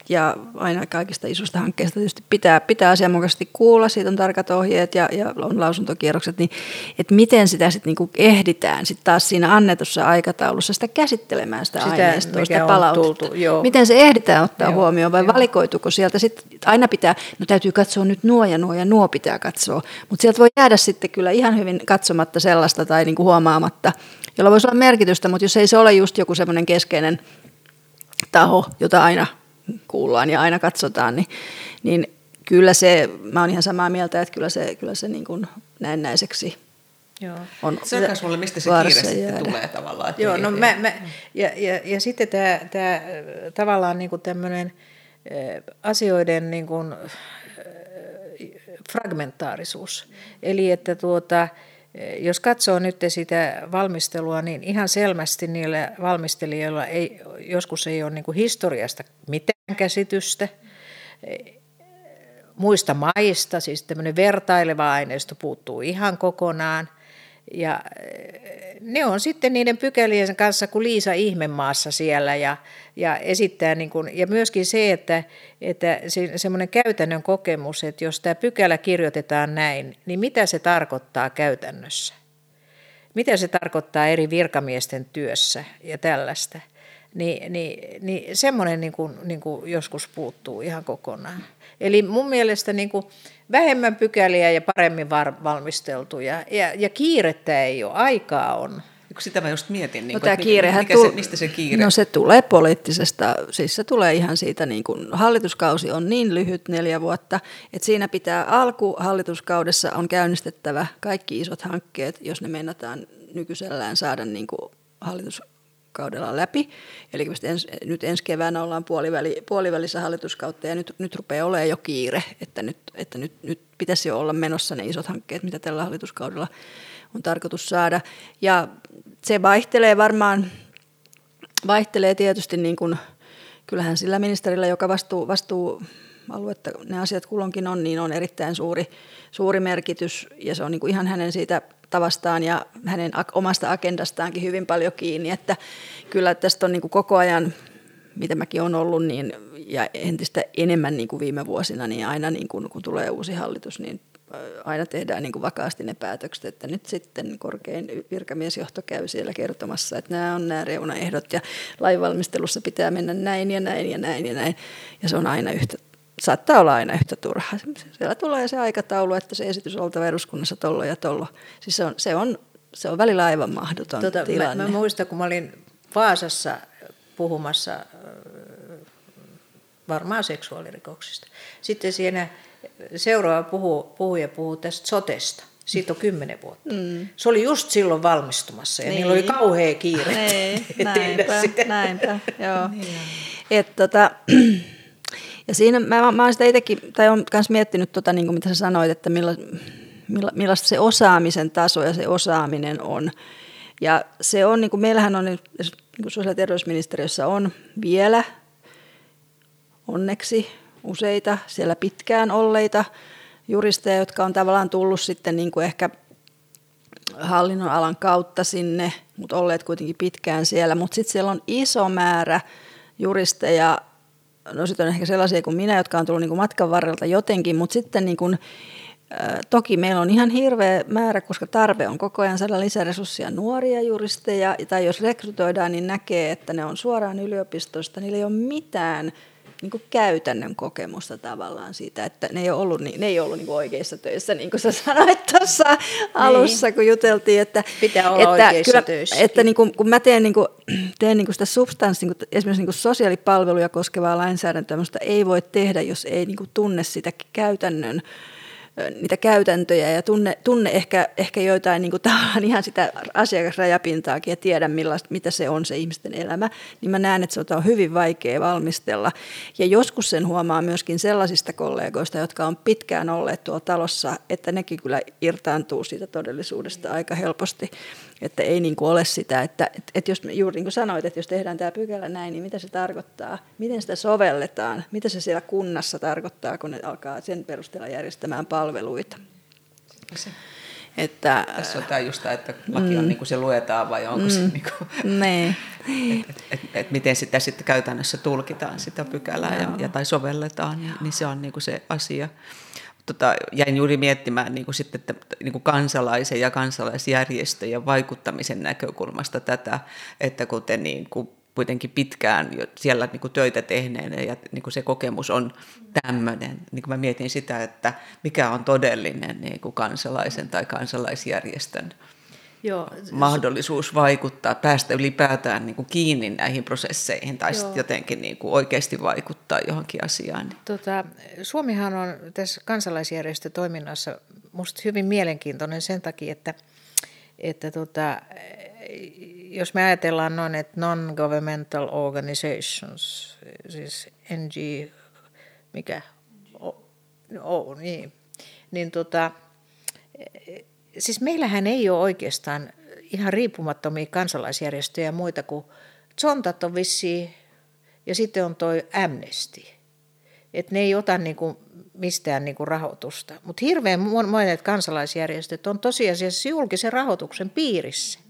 ja aina kaikista isosta hankkeista tietysti pitää, pitää asianmukaisesti kuulla, siitä on tarkat ohjeet ja, ja on lausuntokierrokset, niin että miten sitä sitten niinku ehditään sitten taas siinä annetussa aikataulussa sitä käsittelemään sitä, sitä aineistoa, sitä palautetta. Miten se ehditään ottaa joo, huomioon vai joo. valikoituko sieltä? Sitten, aina pitää, no täytyy katsoa nyt nuo ja nuo ja nuo pitää katsoa, mutta sieltä voi jäädä sitten kyllä ihan hyvin katsomatta sellaista tai niinku huomaamatta, jolla voisi olla merkitystä, mutta jos ei se ole just joku semmoinen keskeinen taho, jota aina kuullaan ja aina katsotaan, niin, niin kyllä se, mä oon ihan samaa mieltä, että kyllä se, kyllä se niin kuin näennäiseksi Joo. on Se on mulle, mistä se kiire sitten tulee tavallaan. Joo, no mä, mä, ja, ja, ja sitten tämä, tämä tavallaan niin kuin tämmöinen asioiden niin kuin fragmentaarisuus. Eli että tuota, jos katsoo nyt sitä valmistelua, niin ihan selvästi niillä valmistelijoilla ei, joskus ei ole niin historiasta mitään käsitystä muista maista, siis tämmöinen vertaileva aineisto puuttuu ihan kokonaan. Ja eh, ne on sitten niiden pykälien kanssa kuin Liisa Ihmemaassa siellä ja, ja esittää, niin kuin, ja myöskin se, että, että se, semmoinen käytännön kokemus, että jos tämä pykälä kirjoitetaan näin, niin mitä se tarkoittaa käytännössä? Mitä se tarkoittaa eri virkamiesten työssä ja tällaista? Niin, niin, niin semmoinen niin kuin, niin kuin joskus puuttuu ihan kokonaan. Eli mun mielestä niin kuin vähemmän pykäliä ja paremmin valmisteltuja. Ja, ja kiirettä ei ole, aikaa on. Sitä mä just mietin, niin no, kuin, kiirehän mikä se, mistä se kiire? No se tulee poliittisesta, siis se tulee ihan siitä, niin kuin hallituskausi on niin lyhyt neljä vuotta, että siinä pitää alku hallituskaudessa on käynnistettävä kaikki isot hankkeet, jos ne meinataan nykyisellään saada niin kuin hallitus kaudella läpi. Eli ens, nyt ensi keväänä ollaan puoliväli, puolivälissä hallituskautta ja nyt, nyt rupeaa olemaan jo kiire, että, nyt, että nyt, nyt pitäisi jo olla menossa ne isot hankkeet, mitä tällä hallituskaudella on tarkoitus saada. Ja se vaihtelee varmaan, vaihtelee tietysti niin kuin, kyllähän sillä ministerillä, joka vastuu, vastuu aluetta ne asiat kulloinkin on, niin on erittäin suuri, suuri merkitys ja se on niin kuin ihan hänen siitä tavastaan ja hänen omasta agendastaankin hyvin paljon kiinni, että kyllä tästä on niin kuin koko ajan, mitä mäkin on ollut, niin, ja entistä enemmän niin kuin viime vuosina, niin aina niin kuin, kun tulee uusi hallitus, niin aina tehdään niin kuin vakaasti ne päätökset, että nyt sitten korkein virkamiesjohto käy siellä kertomassa, että nämä on nämä reunaehdot ja lainvalmistelussa pitää mennä näin ja näin ja näin ja näin. Ja se on aina yhtä saattaa olla aina yhtä turha. Siellä tulee se aikataulu, että se esitys on oltava eduskunnassa tollo ja tollo. Siis se on, se on, se on välillä aivan mahdoton tota, tilanne. Mä, mä muistan, kun mä olin Vaasassa puhumassa varmaan seksuaalirikoksista. Sitten siinä seuraava puhuu, puhuja puhuu tästä sotesta. Siitä on kymmenen vuotta. Mm. Se oli just silloin valmistumassa ja niin. niillä oli kauhea kiire niin, näinpä, näinpä, joo. Niin. Et, tota, ja siinä mä, mä olen sitä itsekin, tai olen myös miettinyt, tota, niin kuin mitä sä sanoit, että milla, milla, millaista se osaamisen taso ja se osaaminen on. Ja se on, niin kuin meillähän on niin kuin sosiaali- ja terveysministeriössä on vielä onneksi useita siellä pitkään olleita juristeja, jotka on tavallaan tullut sitten niin kuin ehkä hallinnon alan kautta sinne, mutta olleet kuitenkin pitkään siellä. Mutta sitten siellä on iso määrä juristeja, no sitten on ehkä sellaisia kuin minä, jotka on tullut niin kuin matkan varrelta jotenkin, mutta sitten niin kuin, Toki meillä on ihan hirveä määrä, koska tarve on koko ajan saada lisäresursseja nuoria juristeja, tai jos rekrytoidaan, niin näkee, että ne on suoraan yliopistosta, niillä ei ole mitään niin kuin käytännön kokemusta tavallaan siitä, että ne ei ole ollut, ne ei ollut niin kuin oikeissa töissä, niin kuin sä sanoit tuossa niin. alussa, kun juteltiin. Että, Pitää olla että, oikeissa kyllä, töissä. Että niin kuin, kun mä teen, niin kuin, teen niin kuin sitä substanssia, niin kuin, esimerkiksi niin kuin sosiaalipalveluja koskevaa lainsäädäntöä, ei voi tehdä, jos ei niin kuin tunne sitä käytännön niitä käytäntöjä ja tunne, tunne ehkä, ehkä joitain niin kuin ihan sitä asiakasrajapintaakin ja tiedä millaista, mitä se on se ihmisten elämä, niin mä näen, että se on hyvin vaikea valmistella. Ja joskus sen huomaa myöskin sellaisista kollegoista, jotka on pitkään olleet tuolla talossa, että nekin kyllä irtaantuu siitä todellisuudesta aika helposti. Että ei niin kuin ole sitä, että, että, että jos juuri niin kuin sanoit, että jos tehdään tämä pykälä näin, niin mitä se tarkoittaa? Miten sitä sovelletaan? Mitä se siellä kunnassa tarkoittaa, kun ne alkaa sen perusteella järjestämään palveluita? Se. Että, Tässä on tämä just tämä, että laki on mm, niin kuin se luetaan vai onko mm, se niin kuin, et, et, et, et miten sitä sitten käytännössä tulkitaan sitä pykälää ja, ja, tai sovelletaan, niin, niin se on niin kuin se asia. Tota, jäin juuri miettimään niin kuin sitten, että, niin kuin kansalaisen ja kansalaisjärjestöjen vaikuttamisen näkökulmasta tätä, että kuten niin kuin kuitenkin pitkään siellä niin kuin töitä tehneenä ja niin kuin se kokemus on tämmöinen. Niin kuin mä mietin sitä, että mikä on todellinen niin kuin kansalaisen tai kansalaisjärjestön Joo. mahdollisuus vaikuttaa, päästä ylipäätään niin kuin kiinni näihin prosesseihin tai sitten jotenkin niin kuin oikeasti vaikuttaa johonkin asiaan. Tota, Suomihan on tässä kansalaisjärjestötoiminnassa minusta hyvin mielenkiintoinen sen takia, että, että tota, jos me ajatellaan noin, että non-governmental organizations, siis NG, mikä, o, o, niin, niin tota, siis meillähän ei ole oikeastaan ihan riippumattomia kansalaisjärjestöjä ja muita kuin Zontat on vissiin ja sitten on toi Amnesty. Että ne ei ota niinku mistään niinku rahoitusta. Mutta hirveän monet kansalaisjärjestöt on tosiasiassa julkisen rahoituksen piirissä.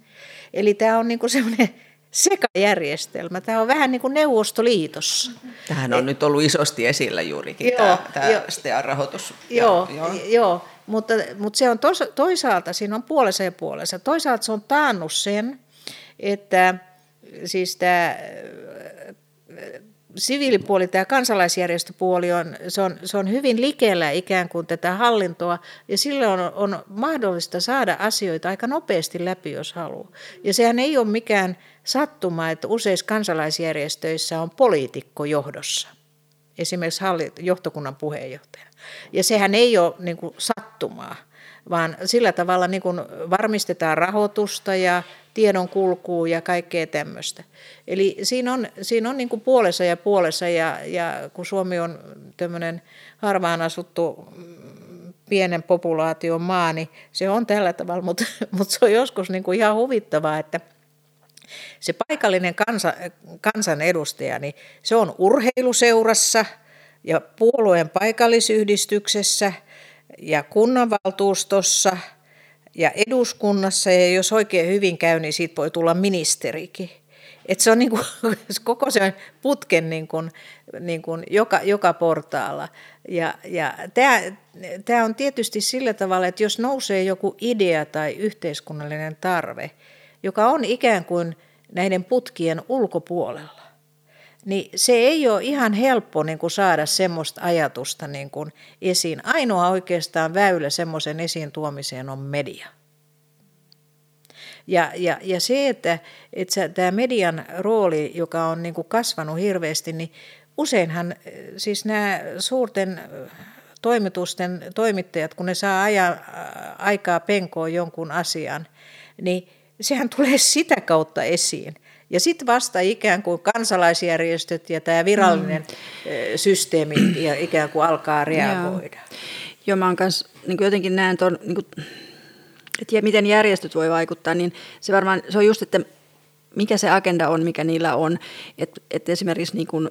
Eli tämä on niinku semmoinen sekajärjestelmä. Tämä on vähän niin kuin Neuvostoliitossa. Tähän on Et, nyt ollut isosti esillä juurikin joo, tämä, tämä jo, STA-rahoitus. Joo, joo. joo mutta, mutta se on tos, toisaalta, siinä on puolensa ja puolensa. Toisaalta se on taannut sen, että siis tämä siviilipuoli, tämä kansalaisjärjestöpuoli, on, se, on, se on hyvin likellä ikään kuin tätä hallintoa, ja sille on, on mahdollista saada asioita aika nopeasti läpi, jos haluaa. Ja sehän ei ole mikään sattuma, että useissa kansalaisjärjestöissä on poliitikko johdossa, esimerkiksi johtokunnan puheenjohtaja. Ja sehän ei ole niin kuin sattumaa, vaan sillä tavalla niin kuin varmistetaan rahoitusta ja tiedon kulkuu ja kaikkea tämmöistä. Eli siinä on, siinä on niin kuin puolessa ja puolessa, ja, ja kun Suomi on tämmöinen harvaan asuttu mm, pienen populaation maa, niin se on tällä tavalla, mutta, mutta se on joskus niin kuin ihan huvittavaa, että se paikallinen kansa, kansanedustaja, niin se on urheiluseurassa ja puolueen paikallisyhdistyksessä ja kunnanvaltuustossa – ja eduskunnassa, ja jos oikein hyvin käy, niin siitä voi tulla ministerikin. Et se on niin kuin, koko sen putken niin kuin, niin kuin joka, joka portaalla. Ja, ja tämä, on tietysti sillä tavalla, että jos nousee joku idea tai yhteiskunnallinen tarve, joka on ikään kuin näiden putkien ulkopuolella, niin se ei ole ihan helppo niin kuin saada semmoista ajatusta niin kuin esiin. Ainoa oikeastaan väylä semmoisen esiin tuomiseen on media. Ja, ja, ja se, että, että tämä median rooli, joka on niin kuin kasvanut hirveästi, niin useinhan siis nämä suurten toimitusten toimittajat, kun ne saa aja, aikaa penkoa jonkun asian, niin sehän tulee sitä kautta esiin. Ja sitten vasta ikään kuin kansalaisjärjestöt ja tämä virallinen mm. systeemi ja ikään kuin alkaa reagoida. Joo, Joo mä kans, niin jotenkin näen tuon, niin että miten järjestöt voi vaikuttaa, niin se varmaan se on just, että mikä se agenda on, mikä niillä on. Että et esimerkiksi niin kuin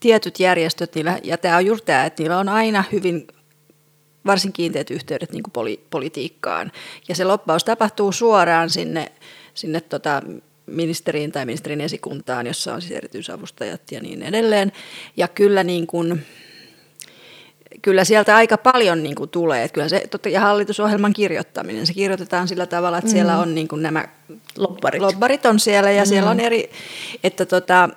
tietyt järjestöt, niillä, ja tämä on just tämä, että niillä on aina hyvin varsin kiinteät yhteydet niin kuin poli, politiikkaan. Ja se loppaus tapahtuu suoraan sinne, sinne tota, ministeriin tai ministerin esikuntaan, jossa on siis erityisavustajat ja niin edelleen. Ja kyllä niin kuin, kyllä sieltä aika paljon niin kuin tulee. Että kyllä se, totta, ja hallitusohjelman kirjoittaminen, se kirjoitetaan sillä tavalla, että mm. siellä on niin kuin nämä lobbarit. lobbarit on siellä ja mm. siellä on eri, että tota,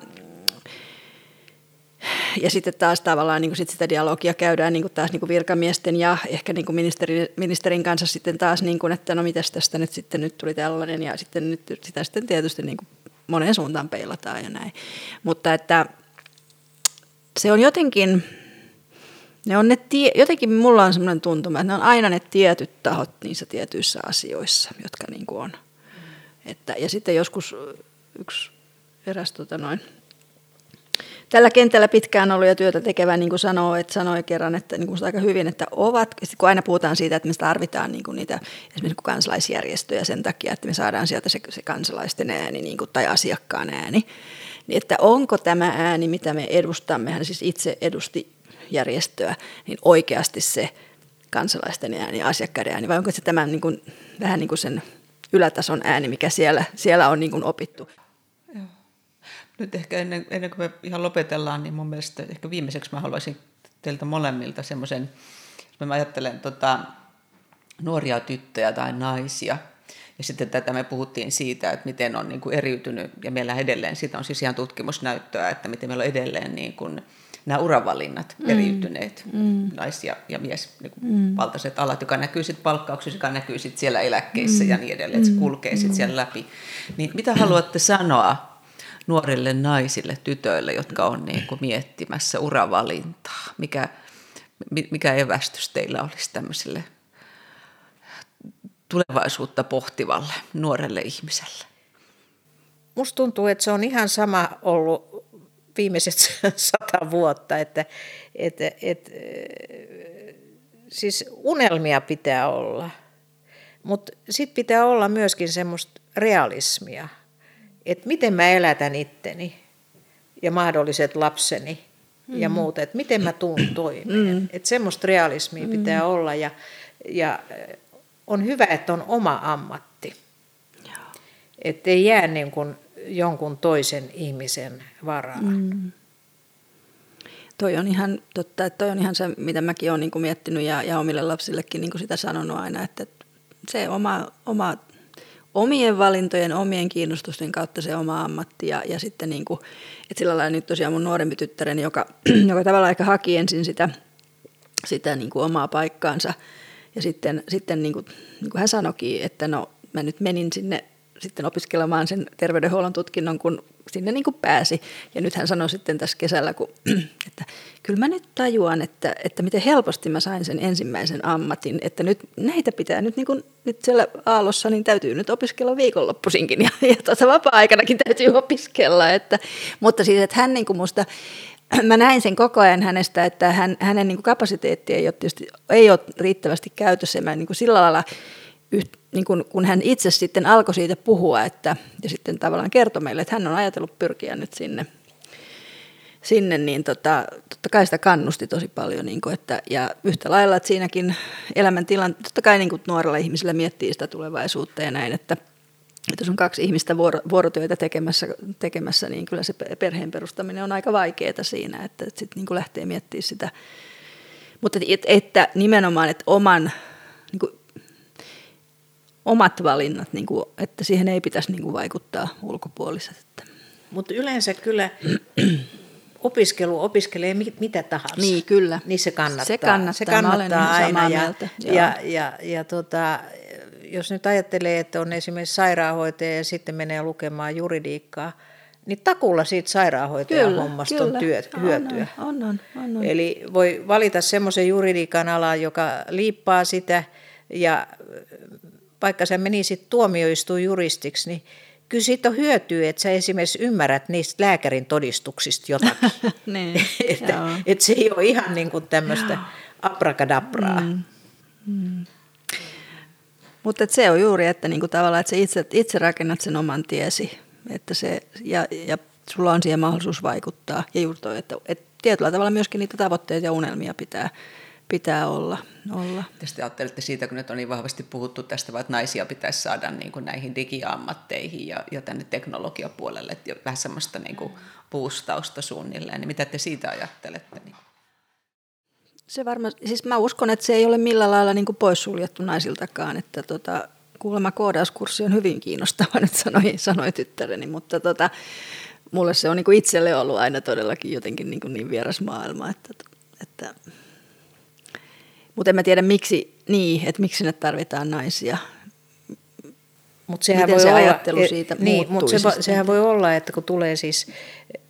ja sitten taas tavallaan niin kuin sit sitä dialogia käydään niin kuin taas niin kuin virkamiesten ja ehkä niin kuin ministeri, ministerin kanssa sitten taas, niin kuin, että no mitäs tästä nyt sitten nyt tuli tällainen ja sitten nyt sitä sitten tietysti niin kuin moneen suuntaan peilataan ja näin. Mutta että se on jotenkin, ne on ne tie, jotenkin mulla on semmoinen tuntuma, että ne on aina ne tietyt tahot niissä tietyissä asioissa, jotka niin kuin on. Että, ja sitten joskus yksi eräs tota noin, tällä kentällä pitkään ollut ja työtä tekevä niin kuin sanoo, että sanoi kerran, että niin kuin aika hyvin, että ovat, kun aina puhutaan siitä, että me tarvitaan niin kuin niitä esimerkiksi kansalaisjärjestöjä sen takia, että me saadaan sieltä se, se kansalaisten ääni niin kuin, tai asiakkaan ääni, niin että onko tämä ääni, mitä me edustamme, hän siis itse edusti järjestöä, niin oikeasti se kansalaisten ääni, asiakkaiden ääni, vai onko se tämä niin kuin, vähän niin kuin sen ylätason ääni, mikä siellä, siellä on niin kuin opittu. Nyt ehkä ennen, ennen kuin me ihan lopetellaan, niin mun mielestä ehkä viimeiseksi mä haluaisin teiltä molemmilta semmoisen, jos mä ajattelen tota, nuoria tyttöjä tai naisia, ja sitten tätä me puhuttiin siitä, että miten on niin kuin eriytynyt, ja meillä edelleen, siitä on siis ihan tutkimusnäyttöä, että miten meillä on edelleen niin kuin, nämä uravalinnat mm. eriytyneet, mm. nais- ja, ja mies niin kuin mm. valtaiset alat, joka näkyy sitten palkkauksessa, joka näkyy sitten siellä eläkkeissä mm. ja niin edelleen, että se mm. kulkee sitten mm. siellä läpi. Niin mitä haluatte sanoa nuorille naisille, tytöille, jotka on niin kuin miettimässä uravalintaa? Mikä, mikä evästys teillä olisi tämmöiselle tulevaisuutta pohtivalle nuorelle ihmiselle? Musta tuntuu, että se on ihan sama ollut viimeiset sata vuotta, että, että, että siis unelmia pitää olla. Mutta sitten pitää olla myöskin semmoista realismia, että miten mä elätän itteni ja mahdolliset lapseni ja mm. muut, että miten mä tuun toimeen. Mm. Että semmoista realismia mm. pitää olla ja, ja on hyvä, että on oma ammatti. Että ei jää niin kuin jonkun toisen ihmisen varaan. Mm. Toi on ihan totta, että toi on ihan se, mitä mäkin olen niin kuin miettinyt ja, ja omille lapsillekin niin kuin sitä sanonut aina, että se oma, oma omien valintojen, omien kiinnostusten kautta se oma ammatti ja, ja sitten niin kuin, että sillä lailla nyt tosiaan mun nuorempi tyttäreni, joka, joka tavallaan ehkä haki ensin sitä, sitä niin kuin omaa paikkaansa. Ja sitten, sitten niin kuin, niin kuin hän sanoikin, että no mä nyt menin sinne sitten opiskelemaan sen terveydenhuollon tutkinnon, kun sinne niin kuin pääsi. Ja nyt hän sanoi sitten tässä kesällä, kun, että kyllä mä nyt tajuan, että, että miten helposti mä sain sen ensimmäisen ammatin, että nyt näitä pitää nyt, niin kuin, nyt siellä Aallossa, niin täytyy nyt opiskella viikonloppuisinkin ja, ja tuossa vapaa-aikanakin täytyy opiskella. Että, mutta siis, että hän niin kuin musta, mä näin sen koko ajan hänestä, että hän, hänen niin kuin kapasiteetti ei ole, tietysti, ei ole riittävästi käytössä. Mä niin kuin sillä lailla niin kun, kun hän itse sitten alkoi siitä puhua että, ja sitten tavallaan kertoi meille, että hän on ajatellut pyrkiä nyt sinne, sinne niin tota, totta kai sitä kannusti tosi paljon. Niin kuin, että, ja yhtä lailla, että siinäkin elämäntilan, totta kai niin nuorella ihmisellä miettii sitä tulevaisuutta ja näin, että, että jos on kaksi ihmistä vuoro, vuorotyötä tekemässä, tekemässä, niin kyllä se perheen perustaminen on aika vaikeaa siinä, että, että sitten niin lähtee miettimään sitä. Mutta että, että nimenomaan, että oman omat valinnat, niin kuin, että siihen ei pitäisi niin kuin vaikuttaa ulkopuoliset. Mutta yleensä kyllä opiskelu opiskelee mitä tahansa. Niin, kyllä. Niin se kannattaa. Se kannattaa, se kannattaa aina. Ja, mieltä, ja, ja, ja, ja tota, jos nyt ajattelee, että on esimerkiksi sairaanhoitaja ja sitten menee lukemaan juridiikkaa, niin takulla siitä sairaanhoitajan hommasta on työt, hyötyä. On, on, on, on. Eli voi valita semmoisen juridiikan alan, joka liippaa sitä ja vaikka sä menisit tuomioistuin juristiksi, niin kyllä siitä on hyötyä, että sä esimerkiksi ymmärrät niistä lääkärin todistuksista jotakin. niin, että, että se ei ole ihan niin kuin tämmöistä abrakadabraa. Mm. Mm. Mutta se on juuri, että niinku tavallaan, että sä itse, itse rakennat sen oman tiesi että se, ja, ja sulla on siihen mahdollisuus vaikuttaa. Ja juuri toi, että, että tietyllä tavalla myöskin niitä tavoitteita ja unelmia pitää, pitää olla. olla. Te ajattelette siitä, kun nyt on niin vahvasti puhuttu tästä, että naisia pitäisi saada niin kuin näihin digiammatteihin ja, ja tänne teknologiapuolelle, että vähän semmoista niin kuin boostausta suunnilleen, niin mitä te siitä ajattelette? Niin? Se varmaan, siis mä uskon, että se ei ole millään lailla niin kuin poissuljettu naisiltakaan, että tota, kuulemma koodauskurssi on hyvin kiinnostava, nyt sanoi, sanoi tyttäreni, mutta tota, mulle se on niin kuin itselle ollut aina todellakin jotenkin niin, kuin niin vieras maailma, että, että mutta en mä tiedä miksi niin, että miksi sinne tarvitaan naisia. Mut sehän Miten voi se olla, ajattelu siitä niin, mutta se, sehän voi olla, että kun tulee siis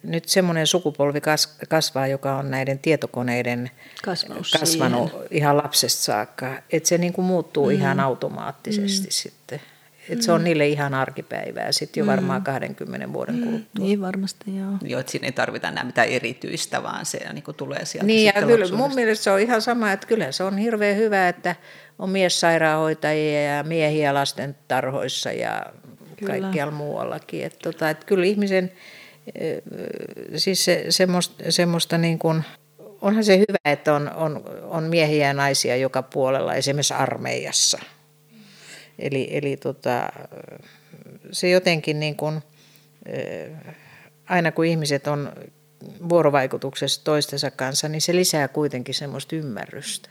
nyt semmoinen sukupolvi kas, kasvaa, joka on näiden tietokoneiden kasvanut, kasvanut ihan lapsesta saakka, että se niin kuin muuttuu mm. ihan automaattisesti mm. sitten. Et se on mm. niille ihan arkipäivää sitten jo varmaan 20 mm. vuoden mm. kuluttua. Niin varmasti, joo. Joo, että siinä ei tarvita enää mitään erityistä, vaan se niin kuin tulee sieltä Niin ja kyllä mun mielestä se on ihan sama, että kyllä se on hirveän hyvä, että on miessairaanhoitajia ja miehiä lasten tarhoissa ja kyllä. kaikkialla muuallakin. Että tota, että kyllä ihmisen, siis se, semmoista, semmoista niin kuin, onhan se hyvä, että on, on, on miehiä ja naisia joka puolella, esimerkiksi armeijassa – Eli, eli tota, se jotenkin niin kuin, aina kun ihmiset on vuorovaikutuksessa toistensa kanssa, niin se lisää kuitenkin semmoista ymmärrystä.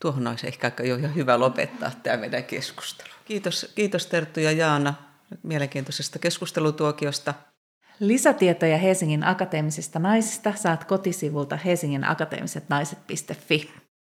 Tuohon olisi ehkä jo hyvä lopettaa tämä meidän keskustelu. Kiitos, kiitos Terttu ja Jaana mielenkiintoisesta keskustelutuokiosta. Lisätietoja Helsingin akateemisista naisista saat kotisivulta helsinginakateemisetnaiset.fi.